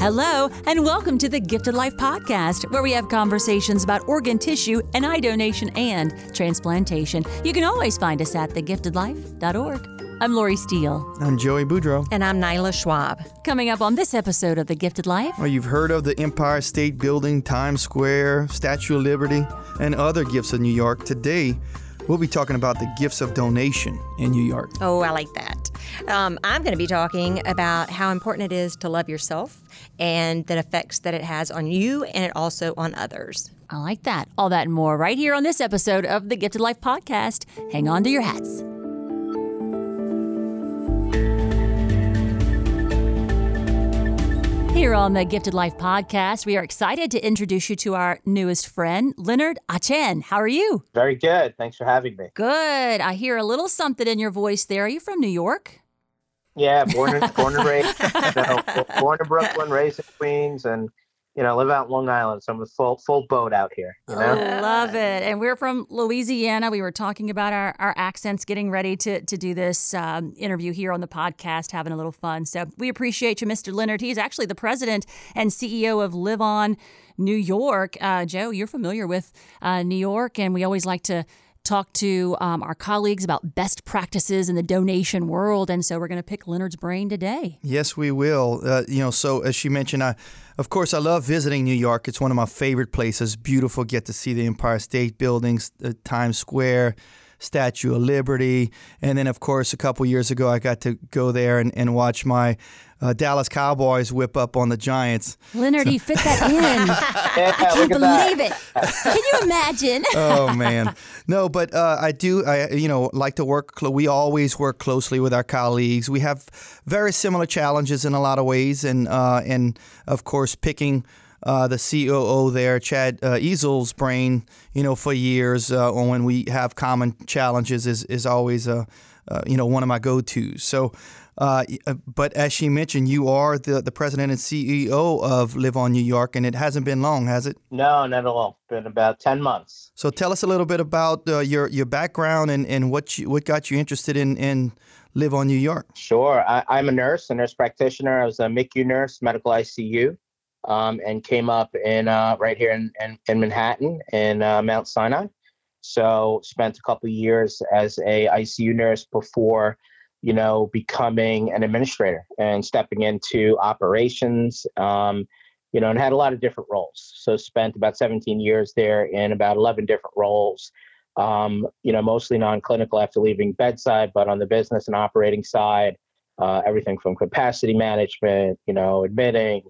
Hello, and welcome to the Gifted Life Podcast, where we have conversations about organ tissue and eye donation and transplantation. You can always find us at thegiftedlife.org. I'm Lori Steele. I'm Joey Boudreau. And I'm Nyla Schwab. Coming up on this episode of The Gifted Life. Well, you've heard of the Empire State Building, Times Square, Statue of Liberty, and other gifts of New York. Today, we'll be talking about the gifts of donation in New York. Oh, I like that. Um, I'm going to be talking about how important it is to love yourself and the effects that it has on you and it also on others. I like that. All that and more right here on this episode of the Gifted Life Podcast. Hang on to your hats. Here on the Gifted Life podcast, we are excited to introduce you to our newest friend, Leonard Achan. How are you? Very good. Thanks for having me. Good. I hear a little something in your voice there. Are you from New York? Yeah, born and, born and raised, you know, born in Brooklyn, raised in Queens, and you know, live out in Long Island. So I'm a full full boat out here. You know, oh, love it. And we're from Louisiana. We were talking about our, our accents, getting ready to to do this um, interview here on the podcast, having a little fun. So we appreciate you, Mr. Leonard. He's actually the president and CEO of Live On New York. Uh, Joe, you're familiar with uh, New York, and we always like to talk to um, our colleagues about best practices in the donation world. And so we're going to pick Leonard's brain today. Yes, we will. Uh, you know, so as she mentioned, I, of course, I love visiting New York. It's one of my favorite places. Beautiful. Get to see the Empire State Buildings, uh, Times Square. Statue of Liberty. And then, of course, a couple years ago, I got to go there and, and watch my uh, Dallas Cowboys whip up on the Giants. Leonard, he fit that in. yeah, I can't believe it. Can you imagine? oh man, no, but uh, I do. I you know like to work. We always work closely with our colleagues. We have very similar challenges in a lot of ways, and uh, and of course picking. Uh, the COO there, Chad uh, Easel's brain, you know, for years uh, when we have common challenges is is always a, uh, you know, one of my go tos. So uh, uh, but as she mentioned, you are the, the president and CEO of Live On New York, and it hasn't been long, has it? No, not at all. Been about ten months. So tell us a little bit about uh, your your background and, and what you, what got you interested in, in Live On New York. Sure, I, am a nurse, a nurse practitioner. I was a MICU nurse, medical ICU, um, and came up in uh, right here in, in, in Manhattan in uh, Mount Sinai. So spent a couple years as a ICU nurse before you know, becoming an administrator and stepping into operations, um, you know, and had a lot of different roles. So spent about 17 years there in about 11 different roles, um, you know, mostly non-clinical after leaving bedside, but on the business and operating side, uh, everything from capacity management, you know, admitting,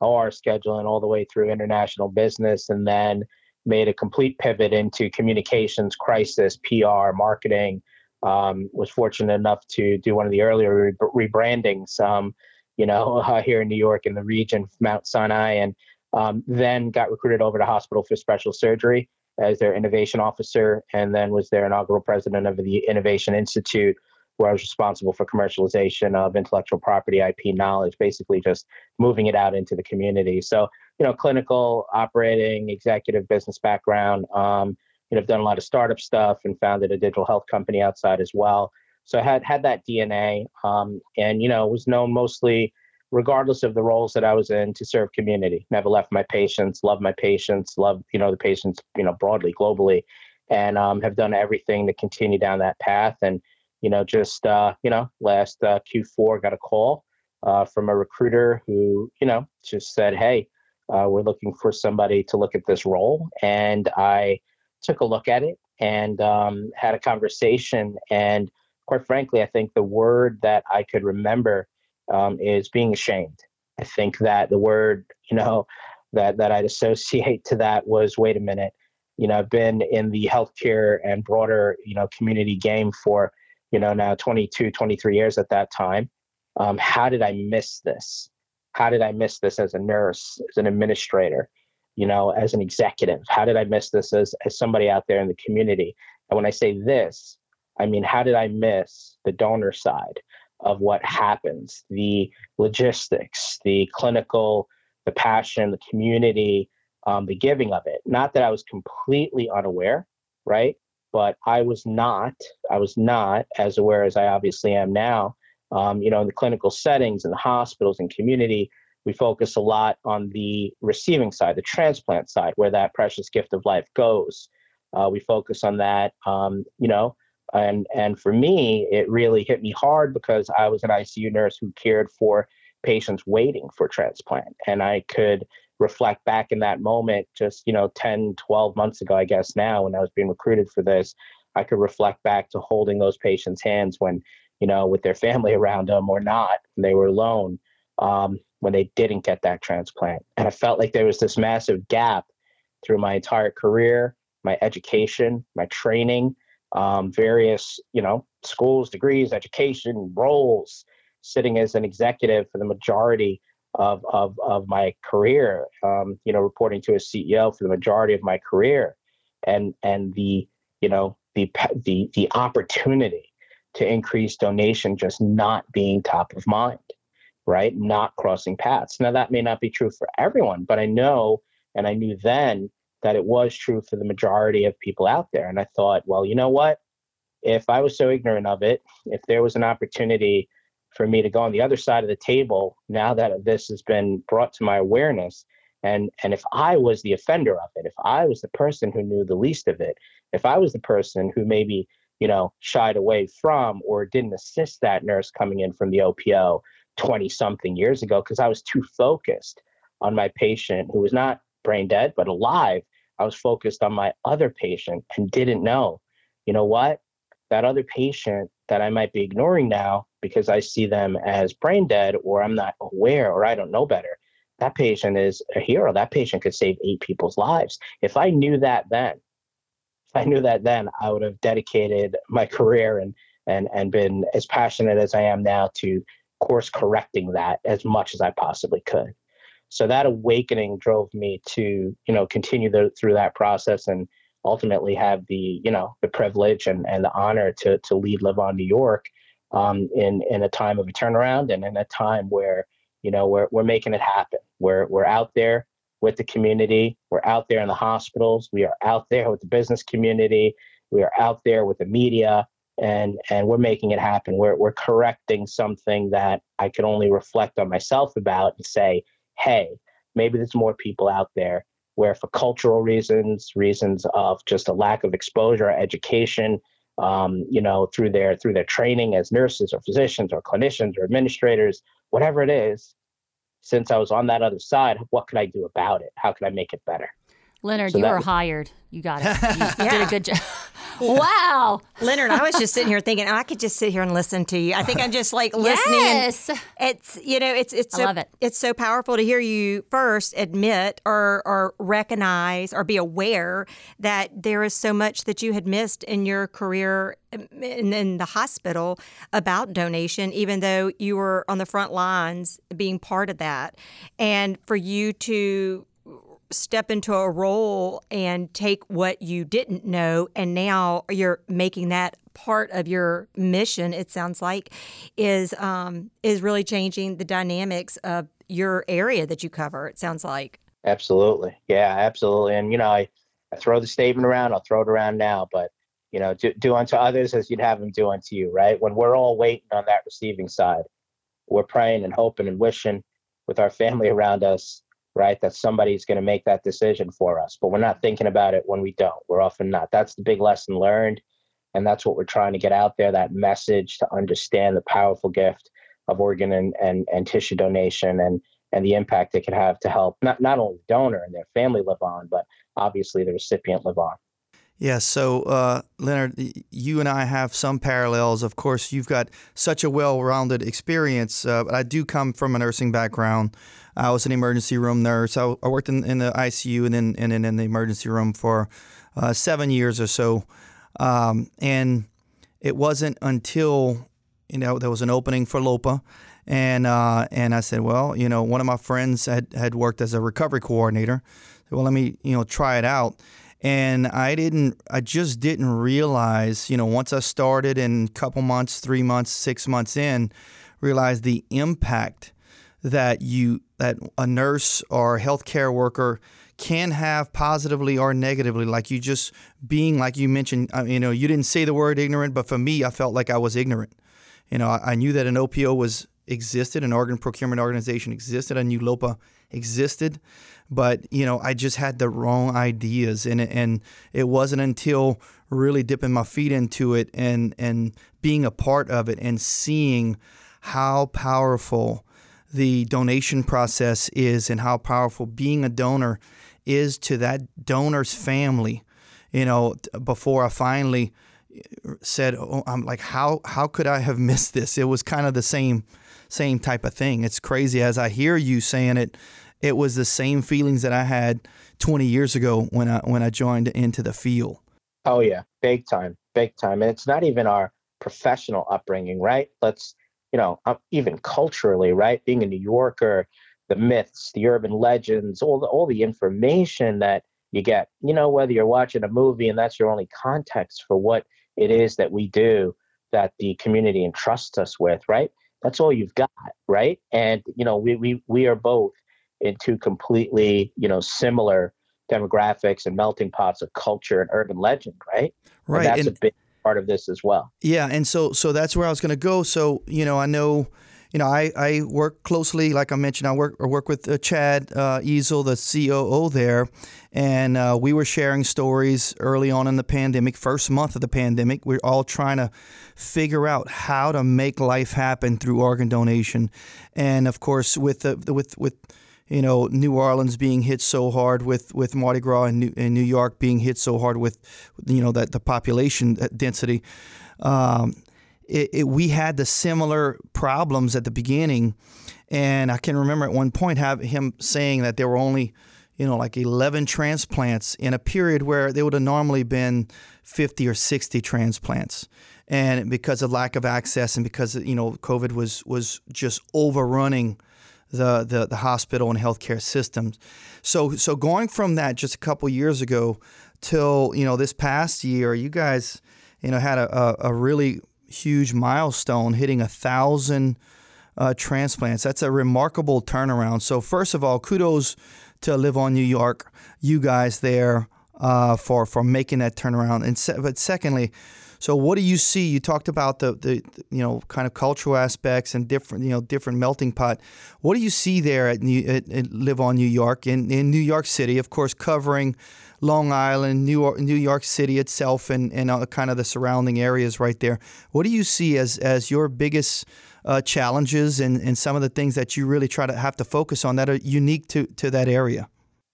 OR scheduling, all the way through international business, and then made a complete pivot into communications, crisis, PR, marketing, um, was fortunate enough to do one of the earlier re- rebrandings, um, you know, uh, here in New York in the region, Mount Sinai, and um, then got recruited over to Hospital for Special Surgery as their innovation officer, and then was their inaugural president of the Innovation Institute, where I was responsible for commercialization of intellectual property IP knowledge, basically just moving it out into the community. So, you know, clinical, operating, executive business background. Um, you know, I've done a lot of startup stuff and founded a digital health company outside as well. So I had had that DNA, um, and you know, was known mostly, regardless of the roles that I was in, to serve community. Never left my patients, love my patients, love you know the patients, you know, broadly, globally, and um, have done everything to continue down that path. And you know, just uh, you know, last uh, Q4 got a call uh, from a recruiter who you know just said, "Hey, uh, we're looking for somebody to look at this role," and I took a look at it and um, had a conversation. And quite frankly, I think the word that I could remember um, is being ashamed. I think that the word, you know, that that I'd associate to that was, wait a minute, you know, I've been in the healthcare and broader, you know, community game for, you know, now 22, 23 years at that time. Um, how did I miss this? How did I miss this as a nurse, as an administrator? You know, as an executive? How did I miss this as, as somebody out there in the community? And when I say this, I mean, how did I miss the donor side? of what happens, the logistics, the clinical, the passion, the community, um, the giving of it. Not that I was completely unaware, right? But I was not, I was not as aware as I obviously am now. Um, you know, in the clinical settings, in the hospitals and community, we focus a lot on the receiving side, the transplant side, where that precious gift of life goes. Uh, we focus on that, um, you know, and and for me, it really hit me hard because I was an ICU nurse who cared for patients waiting for transplant, and I could reflect back in that moment just you know 10 12 months ago i guess now when i was being recruited for this i could reflect back to holding those patients hands when you know with their family around them or not they were alone um, when they didn't get that transplant and i felt like there was this massive gap through my entire career my education my training um, various, you know, schools, degrees, education, roles, sitting as an executive for the majority of, of, of my career, um, you know, reporting to a CEO for the majority of my career. And, and the, you know, the, the, the opportunity to increase donation just not being top of mind, right? Not crossing paths. Now, that may not be true for everyone, but I know, and I knew then that it was true for the majority of people out there. And I thought, well, you know what? If I was so ignorant of it, if there was an opportunity for me to go on the other side of the table, now that this has been brought to my awareness, and and if I was the offender of it, if I was the person who knew the least of it, if I was the person who maybe you know shied away from or didn't assist that nurse coming in from the OPO 20 something years ago because I was too focused on my patient who was not brain dead, but alive. I was focused on my other patient and didn't know, you know what? That other patient that I might be ignoring now because I see them as brain dead or I'm not aware or I don't know better. That patient is a hero. That patient could save eight people's lives. If I knew that then, if I knew that then, I would have dedicated my career and and and been as passionate as I am now to course correcting that as much as I possibly could. So that awakening drove me to you know continue the, through that process and ultimately have the you know the privilege and, and the honor to to lead live on new york um, in in a time of a turnaround and in a time where you know we're, we're making it happen. We're we're out there with the community. We're out there in the hospitals. We are out there with the business community. We are out there with the media and and we're making it happen we're, we're correcting something that i can only reflect on myself about and say hey, maybe there's more people out there where for cultural reasons, reasons of just a lack of exposure, education, um, you know, through their through their training as nurses or physicians or clinicians or administrators, whatever it is, since I was on that other side, what could I do about it? How could I make it better? Leonard, so you were hired. You got it. You yeah. did a good job. wow. Leonard, I was just sitting here thinking, I could just sit here and listen to you. I think I'm just like listening. Yes. it's, you know, it's, it's, I so, love it. it's so powerful to hear you first admit or, or recognize or be aware that there is so much that you had missed in your career in, in the hospital about donation, even though you were on the front lines being part of that. And for you to step into a role and take what you didn't know and now you're making that part of your mission it sounds like is um, is really changing the dynamics of your area that you cover it sounds like. Absolutely. Yeah absolutely. And you know i, I throw the statement around i'll throw it around now but you know do, do unto others as you'd have them do unto you right? When we're all waiting on that receiving side we're praying and hoping and wishing with our family around us right? That somebody's going to make that decision for us, but we're not thinking about it when we don't. We're often not. That's the big lesson learned. And that's what we're trying to get out there that message to understand the powerful gift of organ and, and, and tissue donation and, and the impact it can have to help not, not only the donor and their family live on, but obviously the recipient live on. Yeah, so uh, Leonard, you and I have some parallels. Of course, you've got such a well rounded experience, uh, but I do come from a nursing background. I was an emergency room nurse. I, I worked in, in, the ICU and then, and then in the emergency room for uh, seven years or so. Um, and it wasn't until you know there was an opening for LOPA, and uh, and I said, well, you know, one of my friends had, had worked as a recovery coordinator. Well, let me you know try it out and I didn't, I just didn't realize, you know, once I started and a couple months, three months, six months in, realize the impact that you, that a nurse or a healthcare worker can have positively or negatively. Like you just being, like you mentioned, you know, you didn't say the word ignorant, but for me, I felt like I was ignorant. You know, I, I knew that an OPO was existed, an organ procurement organization existed, I knew LOPA existed, but you know I just had the wrong ideas, and and it wasn't until really dipping my feet into it and and being a part of it and seeing how powerful the donation process is and how powerful being a donor is to that donor's family. You know, before I finally uh, said, oh, I'm like, how how could I have missed this? It was kind of the same same type of thing. It's crazy as I hear you saying it. It was the same feelings that I had 20 years ago when I when I joined into the field. Oh yeah, big time, big time. And it's not even our professional upbringing, right? Let's you know, um, even culturally, right? Being a New Yorker, the myths, the urban legends, all the all the information that you get. You know, whether you're watching a movie and that's your only context for what it is that we do, that the community entrusts us with, right? That's all you've got, right? And you know, we we we are both in two completely, you know, similar demographics and melting pots of culture and urban legend, right? Right. And that's and, a big part of this as well. Yeah, and so so that's where I was going to go. So you know, I know you know, I, I work closely, like I mentioned, I work I work with uh, Chad uh, Easel, the COO there, and uh, we were sharing stories early on in the pandemic, first month of the pandemic. We're all trying to figure out how to make life happen through organ donation, and of course, with the with with you know New Orleans being hit so hard with with Mardi Gras and New, and New York being hit so hard with you know that the population density. Um, it, it, we had the similar problems at the beginning, and I can remember at one point have him saying that there were only, you know, like 11 transplants in a period where there would have normally been 50 or 60 transplants, and because of lack of access and because you know COVID was was just overrunning the the, the hospital and healthcare systems. So so going from that just a couple years ago till you know this past year, you guys you know had a, a, a really huge milestone, hitting a thousand uh, transplants. That's a remarkable turnaround. So first of all, kudos to Live On New York, you guys there uh, for for making that turnaround. And se- but secondly, so what do you see? You talked about the, the you know kind of cultural aspects and different you know different melting pot. What do you see there at, New, at, at Live On New York in, in New York City? Of course, covering Long Island, New York, New York City itself, and and uh, kind of the surrounding areas right there. What do you see as as your biggest uh, challenges and, and some of the things that you really try to have to focus on that are unique to to that area?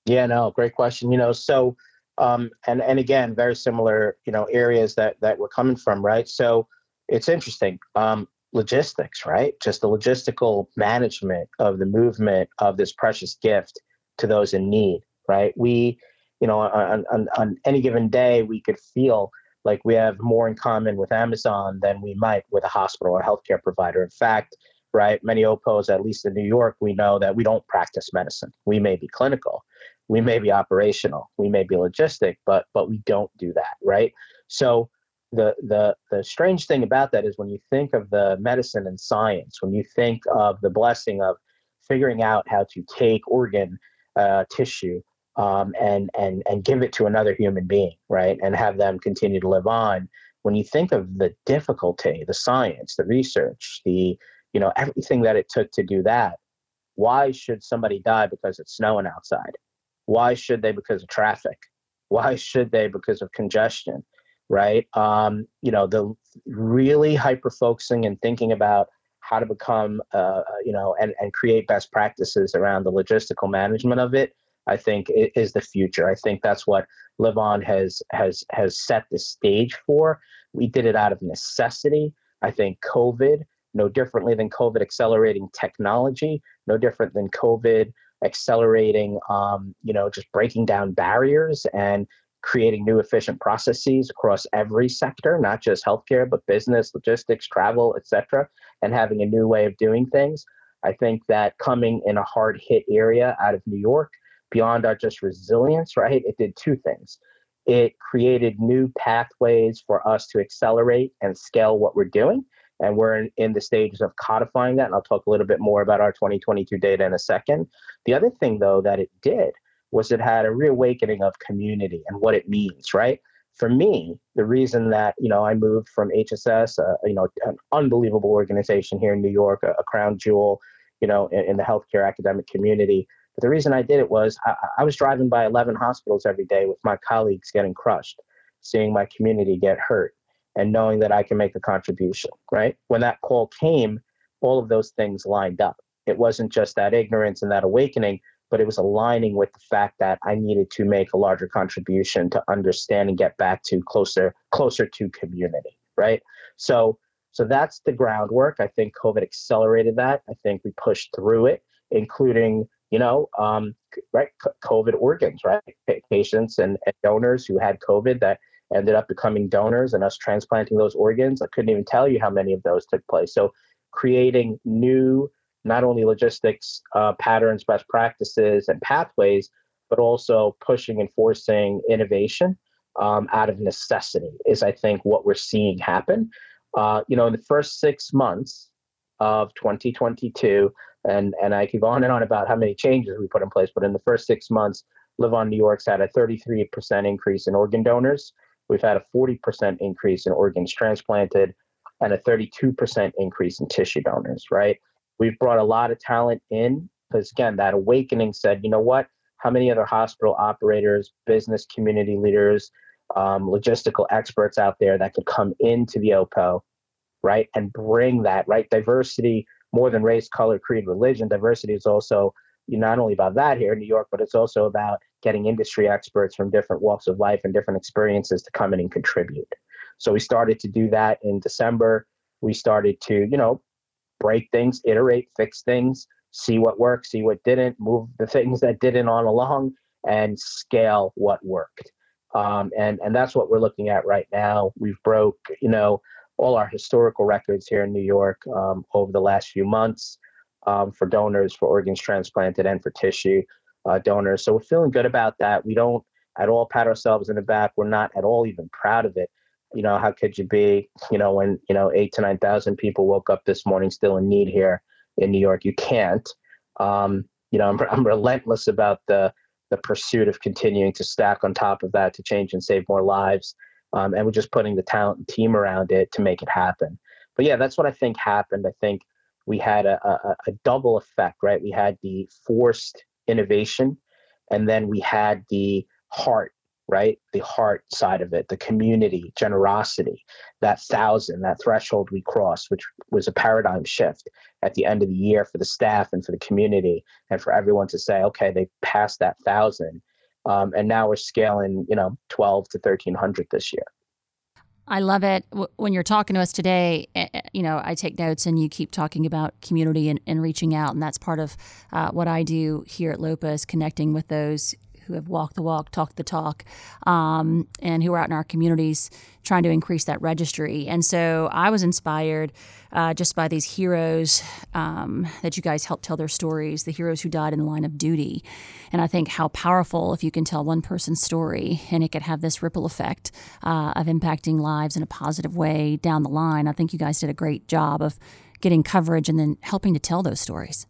Yeah, no, great question. You know, so um, and and again, very similar, you know, areas that that we're coming from, right? So it's interesting. Um, logistics, right? Just the logistical management of the movement of this precious gift to those in need, right? We you know, on, on, on any given day, we could feel like we have more in common with Amazon than we might with a hospital or healthcare provider. In fact, right, many OPOs, at least in New York, we know that we don't practice medicine. We may be clinical, we may be operational, we may be logistic, but but we don't do that, right? So the the the strange thing about that is when you think of the medicine and science, when you think of the blessing of figuring out how to take organ uh, tissue um, and and and give it to another human being, right, and have them continue to live on. When you think of the difficulty, the science, the research, the you know everything that it took to do that, why should somebody die because it's snowing outside? Why should they because of traffic? Why should they because of congestion? Right? Um, you know, the really hyper focusing and thinking about how to become, uh, you know, and, and create best practices around the logistical management of it I think is the future. I think that's what Live On has has has set the stage for. We did it out of necessity. I think COVID, no differently than COVID accelerating technology, no different than COVID accelerating, um, you know, just breaking down barriers and creating new efficient processes across every sector, not just healthcare, but business, logistics, travel, etc., and having a new way of doing things. I think that coming in a hard hit area out of New York beyond our just resilience, right? It did two things. it created new pathways for us to accelerate and scale what we're doing. And we're in, in, the stages of codifying that. And I'll talk a little bit more about our 2022 data in a second. The other thing, though, that it did was it had a reawakening of community and what it means, right? For me, the reason that you know I moved from HSS, uh, you know, an unbelievable organization here in New York, a, a crown jewel, you know, in, in, the healthcare academic community. But the reason I did it was I, I was driving by 11 hospitals every day with my colleagues getting crushed, seeing my community get hurt, and knowing that I can make a contribution. Right when that call came, all of those things lined up. It wasn't just that ignorance and that awakening, but it was aligning with the fact that I needed to make a larger contribution to understand and get back to closer closer to community, right? So so that's the groundwork. I think COVID accelerated that. I think we pushed through it, including you know, um, right, COVID organs, right? Patients and, and donors who had COVID that ended up becoming donors and us transplanting those organs. I couldn't even tell you how many of those took place. So creating new not only logistics uh, patterns, best practices, and pathways, but also pushing and forcing innovation um, out of necessity is, I think, what we're seeing happen. Uh, you know, in the first six months of 2022, and and I go on and on about how many changes we put in place, but in the first six months, Live On New York's had a 33% increase in organ donors. We've had a 40% increase in organs transplanted and a 32% increase in tissue donors, right? We've brought a lot of talent in because, again, that awakening said, you know what? How many other hospital operators, business community leaders, um, logistical experts out there that could come into the OPO, right, and bring that, right? Diversity, more than race, color, creed, religion, diversity is also not only about that here in New York, but it's also about getting industry experts from different walks of life and different experiences to come in and contribute. So we started to do that in December. We started to, you know, break things, iterate, fix things, see what worked, see what didn't, move the things that didn't on along, and scale what worked. Um, and and that's what we're looking at right now. We've broke, you know, all our historical records here in New York um, over the last few months um, for donors, for organs transplanted, and for tissue uh, donors. So we're feeling good about that. We don't at all pat ourselves in the back. We're not at all even proud of it you know, how could you be, you know, when, you know, eight to 9,000 people woke up this morning still in need here in New York? You can't. Um, you know, I'm, I'm relentless about the, the pursuit of continuing to stack on top of that to change and save more lives. Um, and we're just putting the talent and team around it to make it happen. But yeah, that's what I think happened. I think we had a, a, a double effect, right? We had the forced innovation, and then we had the heart right? The heart side of it, the community, generosity, that thousand, that threshold we crossed, which was a paradigm shift at the end of the year for the staff and for the community, and for everyone to say, okay, they passed that thousand. Um, and now we're scaling, you know, 12 to 1300 this year. I love it. When you're talking to us today, eh, eh, you know, I take notes and you keep talking about community and, and reaching out. And that's part of uh, what I do here at LOPA is connecting with those who have walked the walk, talked the talk, um, and who are out in our communities trying to increase that registry. And so I was inspired uh, just by these heroes um, that you guys helped tell their stories, the heroes who died in the line of duty. And I think how powerful if you can tell one person's story and it could have this ripple effect uh, of impacting lives in a positive way down the line. I think you guys did a great job of getting coverage and then helping to tell those stories.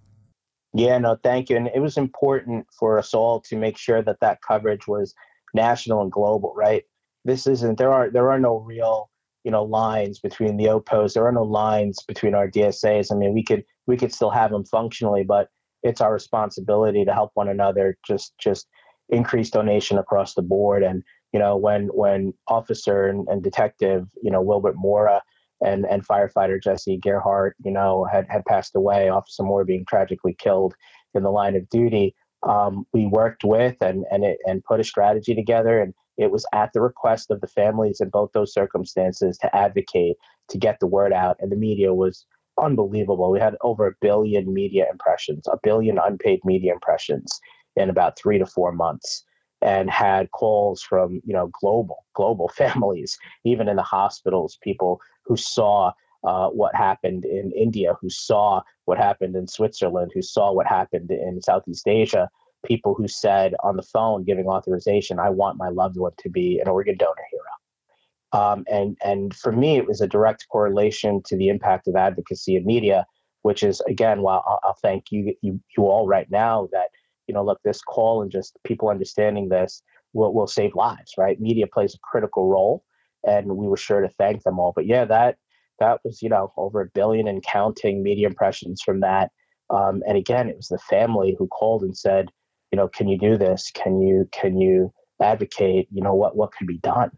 Yeah, no, thank you. And it was important for us all to make sure that that coverage was national and global, right? This isn't there are there are no real you know lines between the OPOs. There are no lines between our DSAs. I mean, we could we could still have them functionally, but it's our responsibility to help one another. Just just increase donation across the board. And you know, when when officer and, and detective, you know, Wilbert Mora and and firefighter Jesse Gerhart, you know, had had passed away. Officer Mora being tragically killed in the line of duty. Um, we worked with and and it, and put a strategy together, and it was at the request of the families in both those circumstances to advocate to get the word out, and the media was unbelievable. We had over a billion media impressions, a billion unpaid media impressions in about three to four months and had calls from you know global global families even in the hospitals people who saw uh, what happened in India, who saw what happened in Switzerland, who saw what happened in Southeast Asia, people who said on the phone giving authorization, I want my loved one to be an organ donor hero. Um, and and for me, it was a direct correlation to the impact of advocacy and media, which is again, while I'll, I'll thank you, you you all right now that you know, look, this call and just people understanding this will will save lives, right? Media plays a critical role, and we were sure to thank them all. But yeah, that that was you know over a billion and counting media impressions from that. Um, and again, it was the family who called and said, you know, can you do this? Can you can you advocate? You know, what what could be done?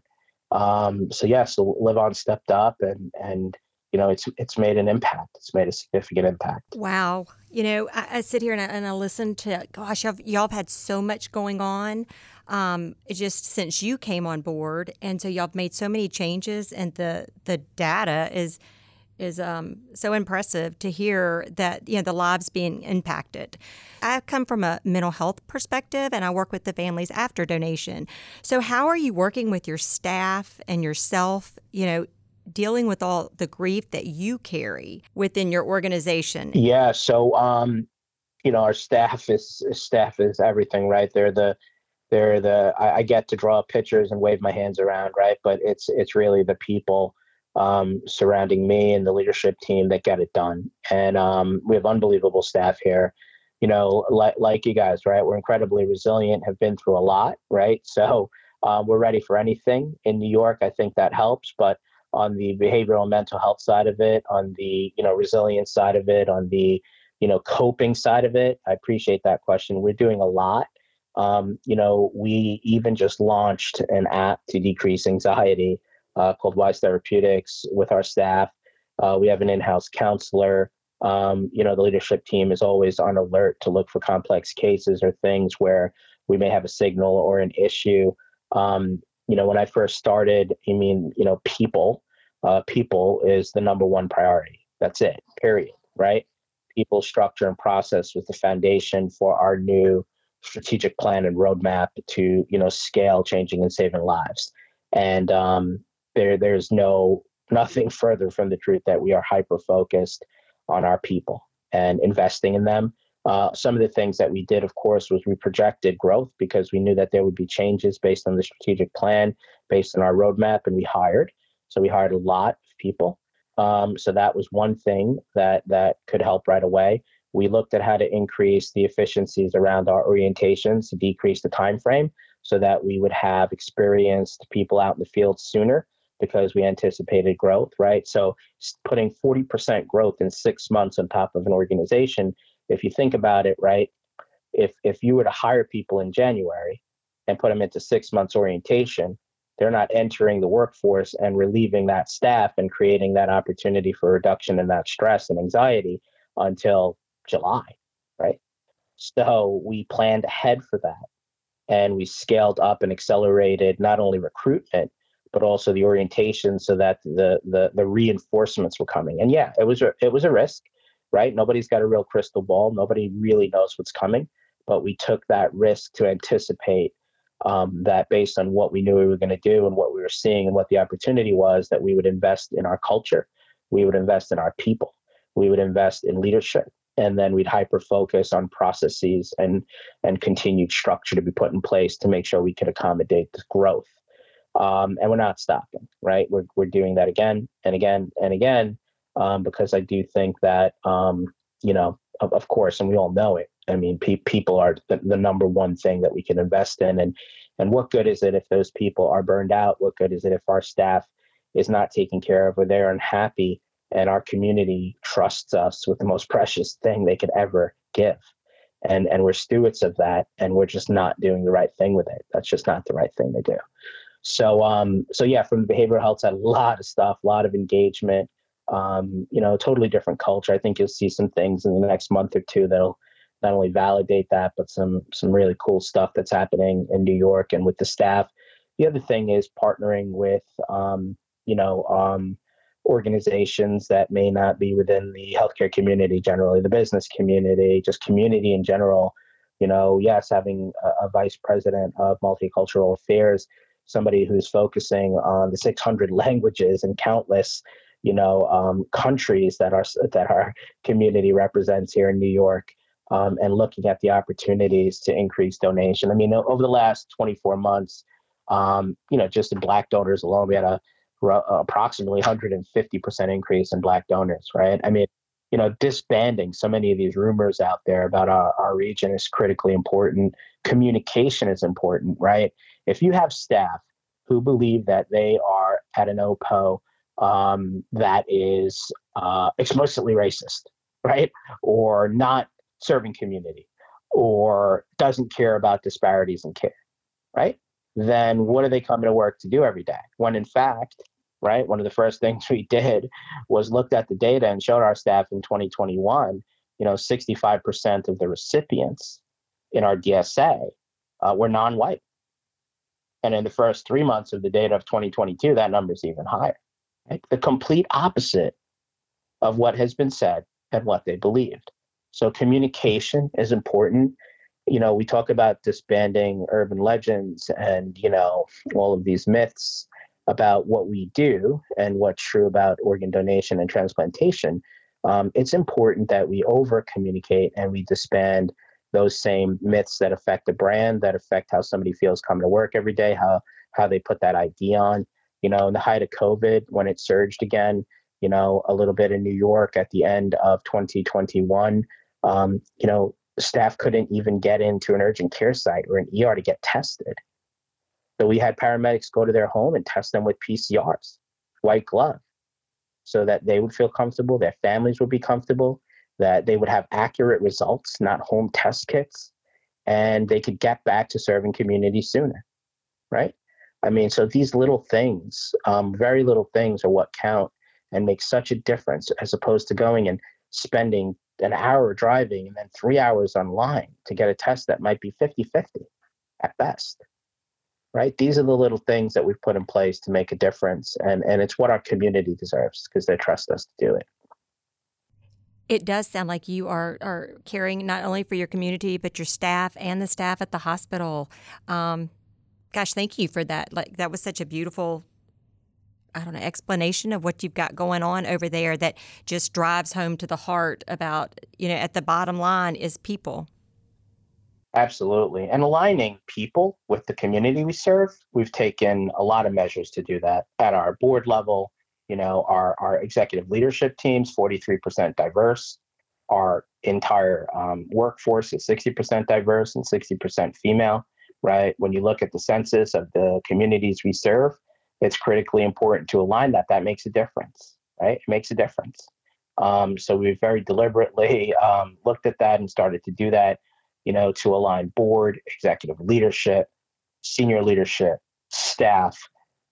Um, so yeah, so Live On stepped up and and you know it's it's made an impact. It's made a significant impact. Wow, you know, I, I sit here and I, and I listen to gosh, y'all, have had so much going on. Um, just since you came on board, and so y'all have made so many changes, and the the data is is um, so impressive to hear that you know the lives being impacted. I come from a mental health perspective, and I work with the families after donation. So, how are you working with your staff and yourself? You know, dealing with all the grief that you carry within your organization. Yeah. So, um, you know, our staff is staff is everything, right? They're the they're the I, I get to draw pictures and wave my hands around, right? But it's it's really the people um, surrounding me and the leadership team that get it done. And um, we have unbelievable staff here. You know, like like you guys, right? We're incredibly resilient. Have been through a lot, right? So um, we're ready for anything. In New York, I think that helps. But on the behavioral mental health side of it, on the you know resilience side of it, on the you know coping side of it, I appreciate that question. We're doing a lot. Um, you know, we even just launched an app to decrease anxiety uh, called Wise Therapeutics with our staff. Uh, we have an in-house counselor. Um, you know, the leadership team is always on alert to look for complex cases or things where we may have a signal or an issue. Um, you know, when I first started, I mean, you know, people, uh, people is the number one priority. That's it, period, right? People, structure, and process was the foundation for our new strategic plan and roadmap to, you know, scale changing and saving lives. And um, there there's no nothing further from the truth that we are hyper focused on our people and investing in them. Uh, some of the things that we did, of course, was we projected growth because we knew that there would be changes based on the strategic plan, based on our roadmap, and we hired. So we hired a lot of people. Um, so that was one thing that that could help right away. We looked at how to increase the efficiencies around our orientations to decrease the time frame so that we would have experienced people out in the field sooner because we anticipated growth, right? So putting 40% growth in six months on top of an organization, if you think about it, right? If if you were to hire people in January and put them into six months orientation, they're not entering the workforce and relieving that staff and creating that opportunity for reduction in that stress and anxiety until July, right? So we planned ahead for that and we scaled up and accelerated not only recruitment but also the orientation so that the the the reinforcements were coming. And yeah, it was a, it was a risk, right? Nobody's got a real crystal ball. Nobody really knows what's coming, but we took that risk to anticipate um, that based on what we knew we were going to do and what we were seeing and what the opportunity was, that we would invest in our culture, we would invest in our people, we would invest in leadership, and then we'd hyper focus on processes and and continued structure to be put in place to make sure we could accommodate the growth um, and we're not stopping, right? We're, we're doing that again and again and again um, because I do think that, um, you know, of, of, course, and we all know it. I mean, pe- people are the, the, number one thing that we can invest in. And, and what good is it if those people are burned out? What good is it if our staff is not taken care of or they're unhappy and our community trusts us with the most precious thing they could ever give? And, and we're stewards of that and we're just not doing the right thing with it. That's just not the right thing to do. So um, so yeah, from the behavioral health side, a lot of stuff, a lot of engagement. Um, you know, totally different culture. I think you'll see some things in the next month or two that'll not only validate that, but some some really cool stuff that's happening in New York and with the staff. The other thing is partnering with um, you know um, organizations that may not be within the healthcare community generally, the business community, just community in general. You know, yes, having a, a vice president of multicultural affairs somebody who's focusing on the 600 languages and countless you know um, countries that our that our community represents here in New York um, and looking at the opportunities to increase donation. I mean, over the last 24 months, um, you know, just in black donors alone, we had a, a approximately 150% increase in black donors, right? I mean, you know, disbanding so many of these rumors out there about our, our region is critically important. Communication is important, right? If you have staff who believe that they are at an OPO um, that is uh, explicitly racist, right? Or not serving community or doesn't care about disparities in care, right? Then what are they coming to work to do every day? When in fact, right, one of the first things we did was looked at the data and showed our staff in 2021, you know, 65% of the recipients in our DSA uh, were non-white. And in the first three months of the data of 2022, that number is even higher. Right? The complete opposite of what has been said and what they believed. So communication is important. You know, we talk about disbanding urban legends and, you know, all of these myths about what we do and what's true about organ donation and transplantation. Um, it's important that we over communicate and we disband those same myths that affect the brand, that affect how somebody feels coming to work every day, how how they put that ID on. You know, in the height of COVID, when it surged again, you know, a little bit in New York at the end of 2021, um, you know, staff couldn't even get into an urgent care site or an ER to get tested. So we had paramedics go to their home and test them with PCRs, white glove, so that they would feel comfortable, their families would be comfortable, that they would have accurate results, not home test kits, and they could get back to serving community sooner, right? I mean, so these little things, um, very little things, are what count and make such a difference as opposed to going and spending an hour driving and then three hours online to get a test that might be 50 50 at best right? These are the little things that we've put in place to make a difference and and it's what our community deserves because they trust us to do it. It does sound like you are, are caring not only for your community but your staff and the staff at the hospital. Um, gosh thank you for that. Like that was such a beautiful I don't know, explanation of what you've got going on over there that just drives home to the heart about, you know, at the bottom line is people. Absolutely. And aligning people with the community we serve, we've taken a lot of measures to do that at our board level. You know, our, our executive leadership teams, 43% diverse. Our entire um, workforce is 60% diverse and 60% female, right? When you look at the census of the communities we serve, it's critically important to align that. That makes a difference, right? It makes a difference. Um, so we very deliberately um, looked at that and started to do that, you know, to align board, executive leadership, senior leadership, staff,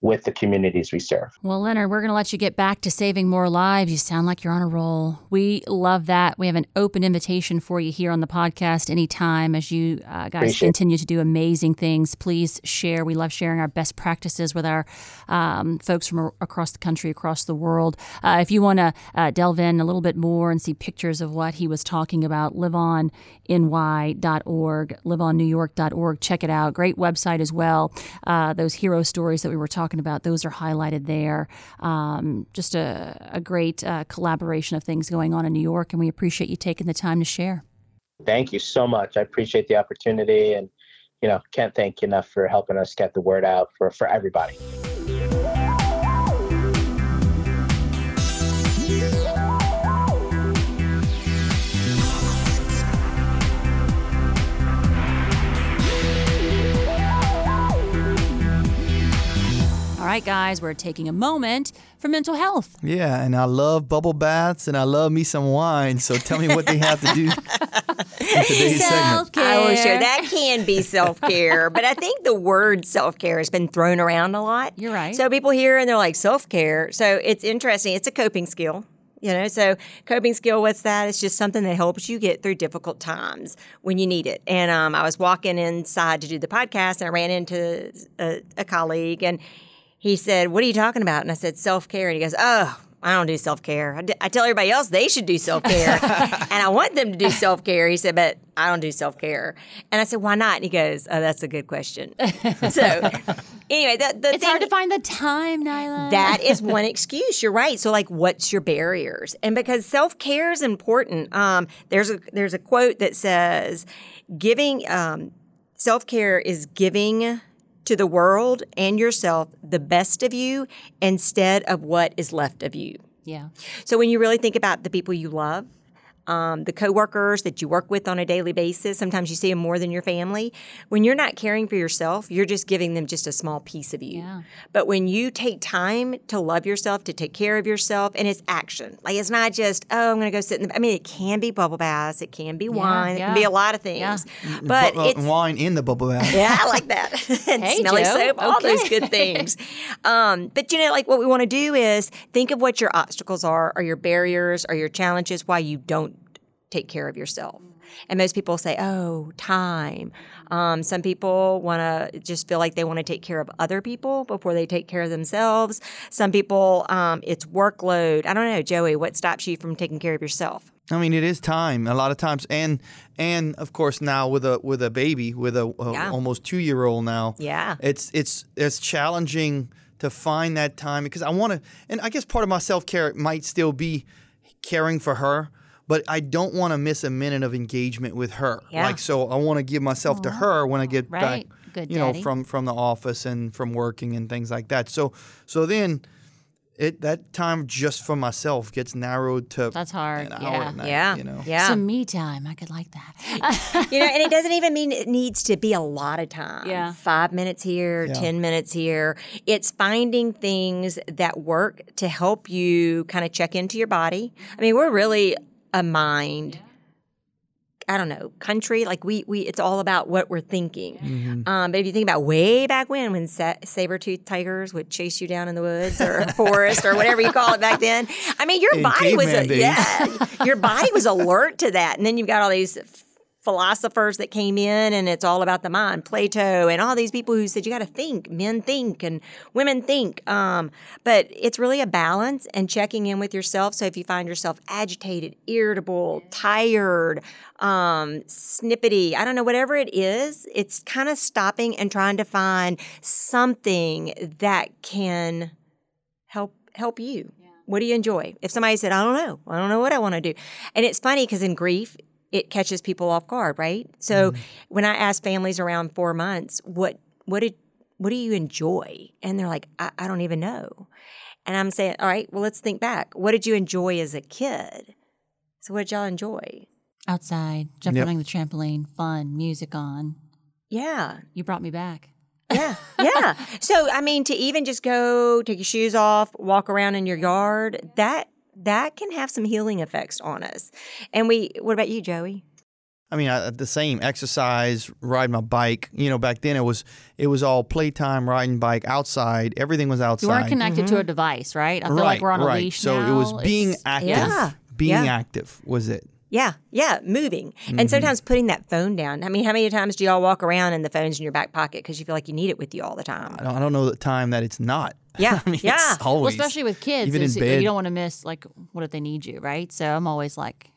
with the communities we serve. Well, Leonard, we're going to let you get back to saving more lives. You sound like you're on a roll. We love that. We have an open invitation for you here on the podcast anytime as you uh, guys Appreciate continue to do amazing things. Please share. We love sharing our best practices with our um, folks from across the country, across the world. Uh, if you want to uh, delve in a little bit more and see pictures of what he was talking about, liveonny.org, liveonnewyork.org. Check it out. Great website as well. Uh, those hero stories that we were talking talking about, those are highlighted there. Um, just a, a great uh, collaboration of things going on in New York, and we appreciate you taking the time to share. Thank you so much. I appreciate the opportunity, and you know, can't thank you enough for helping us get the word out for for everybody. All right, guys, we're taking a moment for mental health. Yeah, and I love bubble baths and I love me some wine. So tell me what they have to do in today's segment. Oh, sure. That can be self care, but I think the word self care has been thrown around a lot. You're right. So people hear and they're like, self care. So it's interesting. It's a coping skill. You know, so coping skill, what's that? It's just something that helps you get through difficult times when you need it. And um, I was walking inside to do the podcast and I ran into a, a colleague and he said, What are you talking about? And I said, Self care. And he goes, Oh, I don't do self care. I, d- I tell everybody else they should do self care, and I want them to do self care. He said, but I don't do self care. And I said, why not? And he goes, oh, that's a good question. so anyway, the, the It's thing, hard to find the time, Nyla. that is one excuse. You're right. So, like, what's your barriers? And because self care is important, um, there's a there's a quote that says, "Giving um, self care is giving to the world and yourself the best of you instead of what is left of you." yeah. So, when you really think about the people you love, um, the coworkers that you work with on a daily basis, sometimes you see them more than your family. When you're not caring for yourself, you're just giving them just a small piece of you. Yeah. But when you take time to love yourself, to take care of yourself, and it's action, like it's not just, oh, I'm going to go sit in the, I mean, it can be bubble baths, it can be wine, it can be a lot of things. Yeah. But Bu- it's, wine in the bubble bath. yeah, I like that. and Hey, smelly Joe. soap, all those good things. Um, but you know, like what we want to do is think of what your obstacles are, or your barriers, or your challenges, why you don't take care of yourself. And most people say, "Oh, time." Um, some people want to just feel like they want to take care of other people before they take care of themselves. Some people, um, it's workload. I don't know, Joey. What stops you from taking care of yourself? I mean, it is time a lot of times, and and of course now with a with a baby with a, a Yeah. almost two year old now. Yeah. it's it's it's challenging to find that time because I want to, and I guess part of my self care might still be caring for her. But I don't want to miss a minute of engagement with her. Yeah. Like so, I want to give myself to her when I get Right. back, Good you know, from from the office and from working and things like that. So so then, it that time just for myself gets narrowed to That's hard. an hour Yeah. night, yeah, you know. yeah. Some me time. I could like that. you know, and it doesn't even mean it needs to be a lot of time. Yeah. Five minutes here, 10 minutes here. It's finding things that work to help you kind of check into your body. I mean, we're really a mind. I don't know, country. Like we, we, it's all about what we're thinking. Mm-hmm. Um, but if you think about way back when, when sa- saber-toothed tigers would chase you down in the woods or forest or whatever you call it back then, I mean, your In body was a, yeah, your body was alert to that. And then you've got all these philosophers that came in and it's all about the mind. Plato and all these people who said you got to think. Men think and women think. Um, but it's really a balance and checking in with yourself. So if you find yourself agitated irritable tired um, snippety i don't know whatever it is it's kind of stopping and trying to find something that can help help you. What do you enjoy? If somebody said i don't know. I don't know what i want to do. And it's funny because in grief it catches people off guard right so mm-hmm. when i ask families around four months what what did what do you enjoy and they're like I, I don't even know and i'm saying all right well let's think back what did you enjoy as a kid so what did y'all enjoy Outside, jumping Yep. on the trampoline, fun, music on. yeah You brought me back. Yeah, yeah. So I mean, to even just go take your shoes off, walk around in your yard, that that can have some healing effects on us. And we, what about you, Joey? I mean, I, the same exercise, ride my bike. You know, back then it was it was all playtime, riding bike outside. Everything was outside. You weren't connected to mm-hmm. a device, right? I feel right, like we're on a right. leash So now. it was being It's- active. Yeah, Being yeah. active was it. Yeah, yeah, moving. Mm-hmm. And sometimes putting that phone down. I mean, how many times do y'all walk around and the phone's in your back pocket because you feel like you need it with you all the time? I don't, I don't know the time that it's not. Yeah, I mean, yeah. It's Well, especially with kids, even in bed. you don't want to miss like what if they need you, right? So I'm always like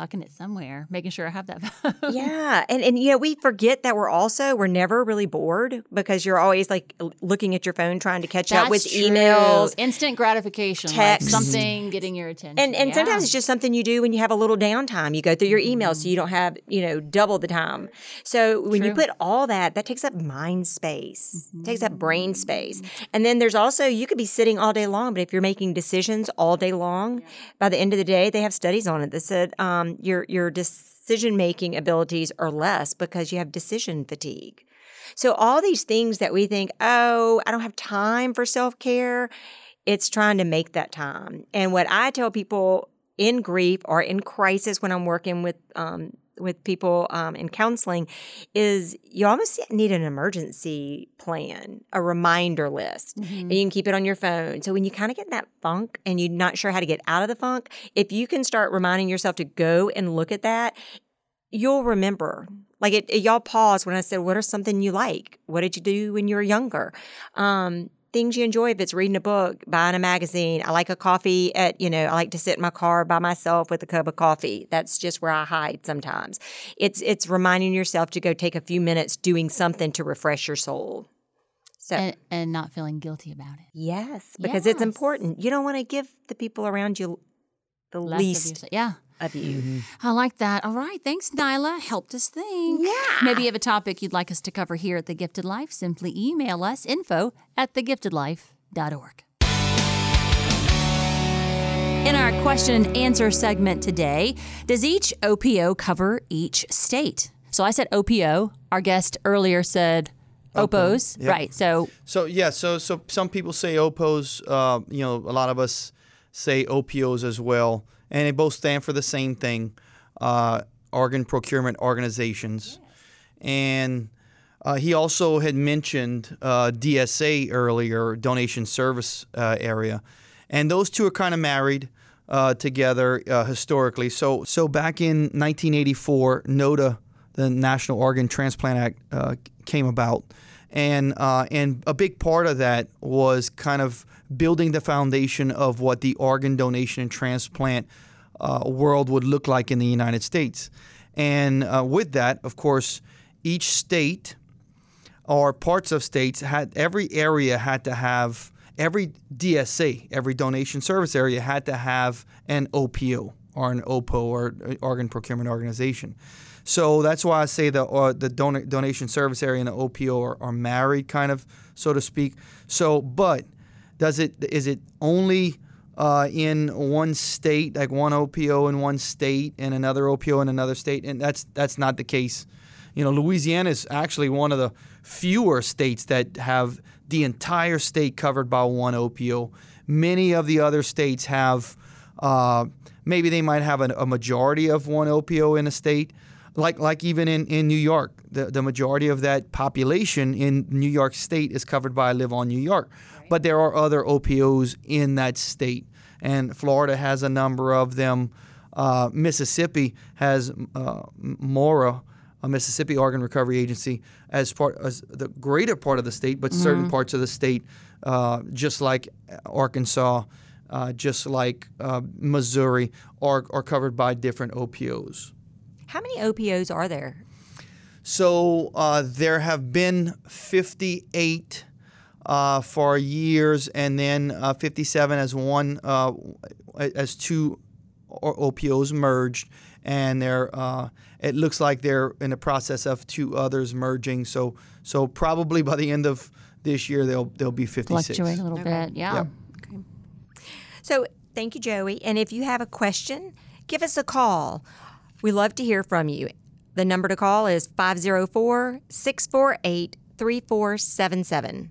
tucking it somewhere, making sure I have that. phone. Yeah, and and you know we forget that we're also we're never really bored because you're always like looking at your phone trying to catch up with true. emails. instant gratification, text, like something getting your attention. And and Yeah. sometimes it's just something you do when you have a little downtime. You go through your emails so you don't have, you know, double the time. So when you put all that, that takes up mind space. It takes up brain space. And then there's also you could be sitting all day long, but if you're making decisions all day long, by the end of the day, they have studies on it that said um, your your decision making abilities are less because you have decision fatigue. So all these things that we think, oh, I don't have time for self care, it's trying to make that time. And what I tell people in grief or in crisis when I'm working with um, with people um, in counseling is you almost need an emergency plan, a reminder list, and you can keep it on your phone. So when you kind of get in that funk and you're not sure how to get out of the funk, if you can start reminding yourself to go and look at that, you'll remember. Like it, it- y'all paused when I said, "What are something you like? What did you do when you were younger?" Um, things you enjoy. If it's reading a book, buying a magazine, I like a coffee at, you know, I like to sit in my car by myself with a cup of coffee. That's just where I hide sometimes. It's it's reminding yourself to go take a few minutes doing something to refresh your soul. So And, and not feeling guilty about it. yes, because it's important. You don't want to give the people around you the Less least. Yeah. Of you. I like that. All right. Thanks, Nyla. Helped us think. Yeah. Maybe you have a topic you'd like us to cover here at The Gifted Life. Simply email us info at thegiftedlife.org. In our question and answer segment today, does each OPO cover each state? So I said OPO. Our guest earlier said OPOs. yep. Right. So So yeah, so so some people say OPOs. Uh, you know, a lot of us say OPOs as well, and they both stand for the same thing: uh, organ procurement organizations. And uh, he also had mentioned uh, DSA earlier, donation service uh, area, and those two are kind of married. Uh, together uh, historically, so so back in 1984, NOTA, the National Organ Transplant Act, came about, and and a big part of that was kind of building the foundation of what the organ donation and transplant uh, world would look like in the United States. And uh, with that, of course, each state or parts of states had every area had to have every DSA, every donation service area had to have an OPO or an OPO or organ procurement organization. So that's why I say the uh, the don- donation service area and the OPO are, are married, kind of so to speak. So, but does it is it only uh, in one state, like one OPO in one state and another OPO in another state? And that's that's not the case. You know, Louisiana is actually one of the fewer states that have the entire state covered by one OPO. Many of the other states have, uh, maybe they might have a majority of one OPO in a state, like like even in, in New York. The, the majority of that population in New York State is covered by Live On New York. But there are other OPOs in that state, and Florida has a number of them. Uh, Mississippi has uh, MORA, a Mississippi Organ Recovery Agency, as part as the greater part of the state, but certain parts of the state, uh, just like Arkansas, uh, just like uh, Missouri, are, are covered by different OPOs. How many OPOs are there? So uh, there have been 58 uh, for years, and then uh, 57 as one uh, as two o- OPOs merged, and they're uh, it looks like they're in the process of two others merging. So so probably by the end of this year they'll they'll be 56. fluctuate a little bit. Yeah. Yep. So thank you, Joey. And if you have a question, give us a call. We love to hear from you. The number to call is 504 648 3477.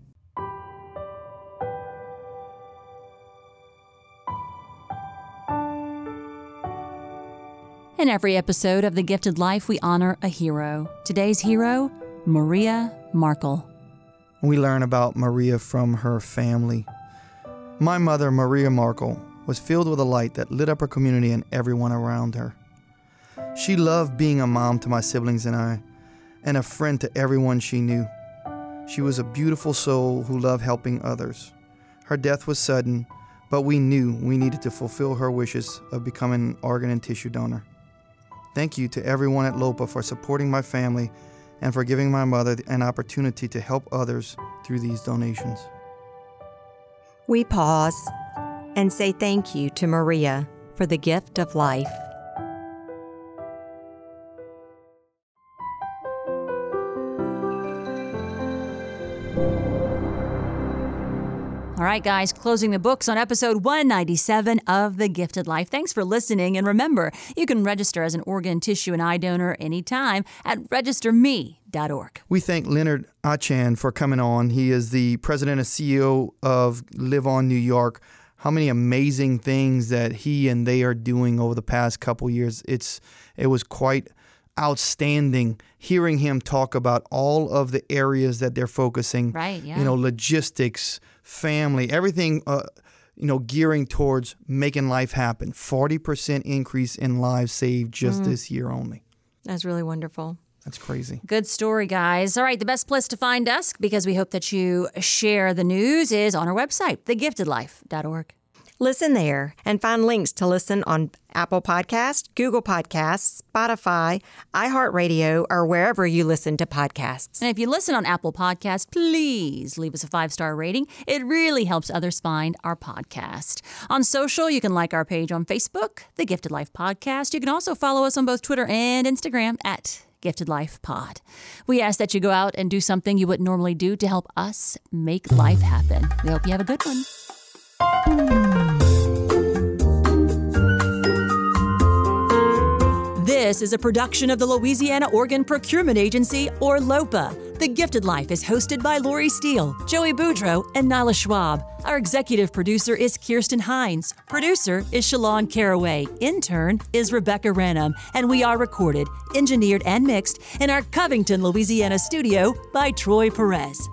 In every episode of The Gifted Life, we honor a hero. Today's hero, Maria Markell. We learn about Maria from her family. My mother, Maria Markell, was filled with a light that lit up her community and everyone around her. She loved being a mom to my siblings and I, and a friend to everyone she knew. She was a beautiful soul who loved helping others. Her death was sudden, but we knew we needed to fulfill her wishes of becoming an organ and tissue donor. Thank you to everyone at LOPA for supporting my family and for giving my mother an opportunity to help others through these donations. We pause and say thank you to Maria for the gift of life. All right, guys, closing the books on episode 197 of The Gifted Life. Thanks for listening. And remember, you can register as an organ, tissue, and eye donor anytime at registerme.org. We thank Leonard Achan for coming on. He is the president and CEO of Live On New York. How many amazing things that he and they are doing over the past couple years. It's it was quite outstanding hearing him talk about all of the areas that they're focusing. Right, yeah. You know, logistics, family, everything uh, you know, gearing towards making life happen. 40% increase in lives saved just this year only. That's really wonderful. That's crazy. Good story, guys. All right, the best place to find us, because we hope that you share the news, is on our website, thegiftedlife.org. Listen there and find links to listen on Apple Podcasts, Google Podcasts, Spotify, iHeartRadio, or wherever you listen to podcasts. And if you listen on Apple Podcasts, please leave us a five star rating. It really helps others find our podcast. On social, you can like our page on Facebook, The Gifted Life Podcast. You can also follow us on both Twitter and Instagram at Gifted Life Pod. We ask that you go out and do something you wouldn't normally do to help us make life happen. We hope you have a good one. This is a production of the Louisiana Organ Procurement Agency, or LOPA. The Gifted Life is hosted by Lori Steele, Joey Boudreau, and Nala Schwab. Our executive producer is Kirsten Hines. Producer is Shalon Caraway. Intern is Rebecca Renham. And we are recorded, engineered, and mixed in our Covington, Louisiana studio by Troy Perez.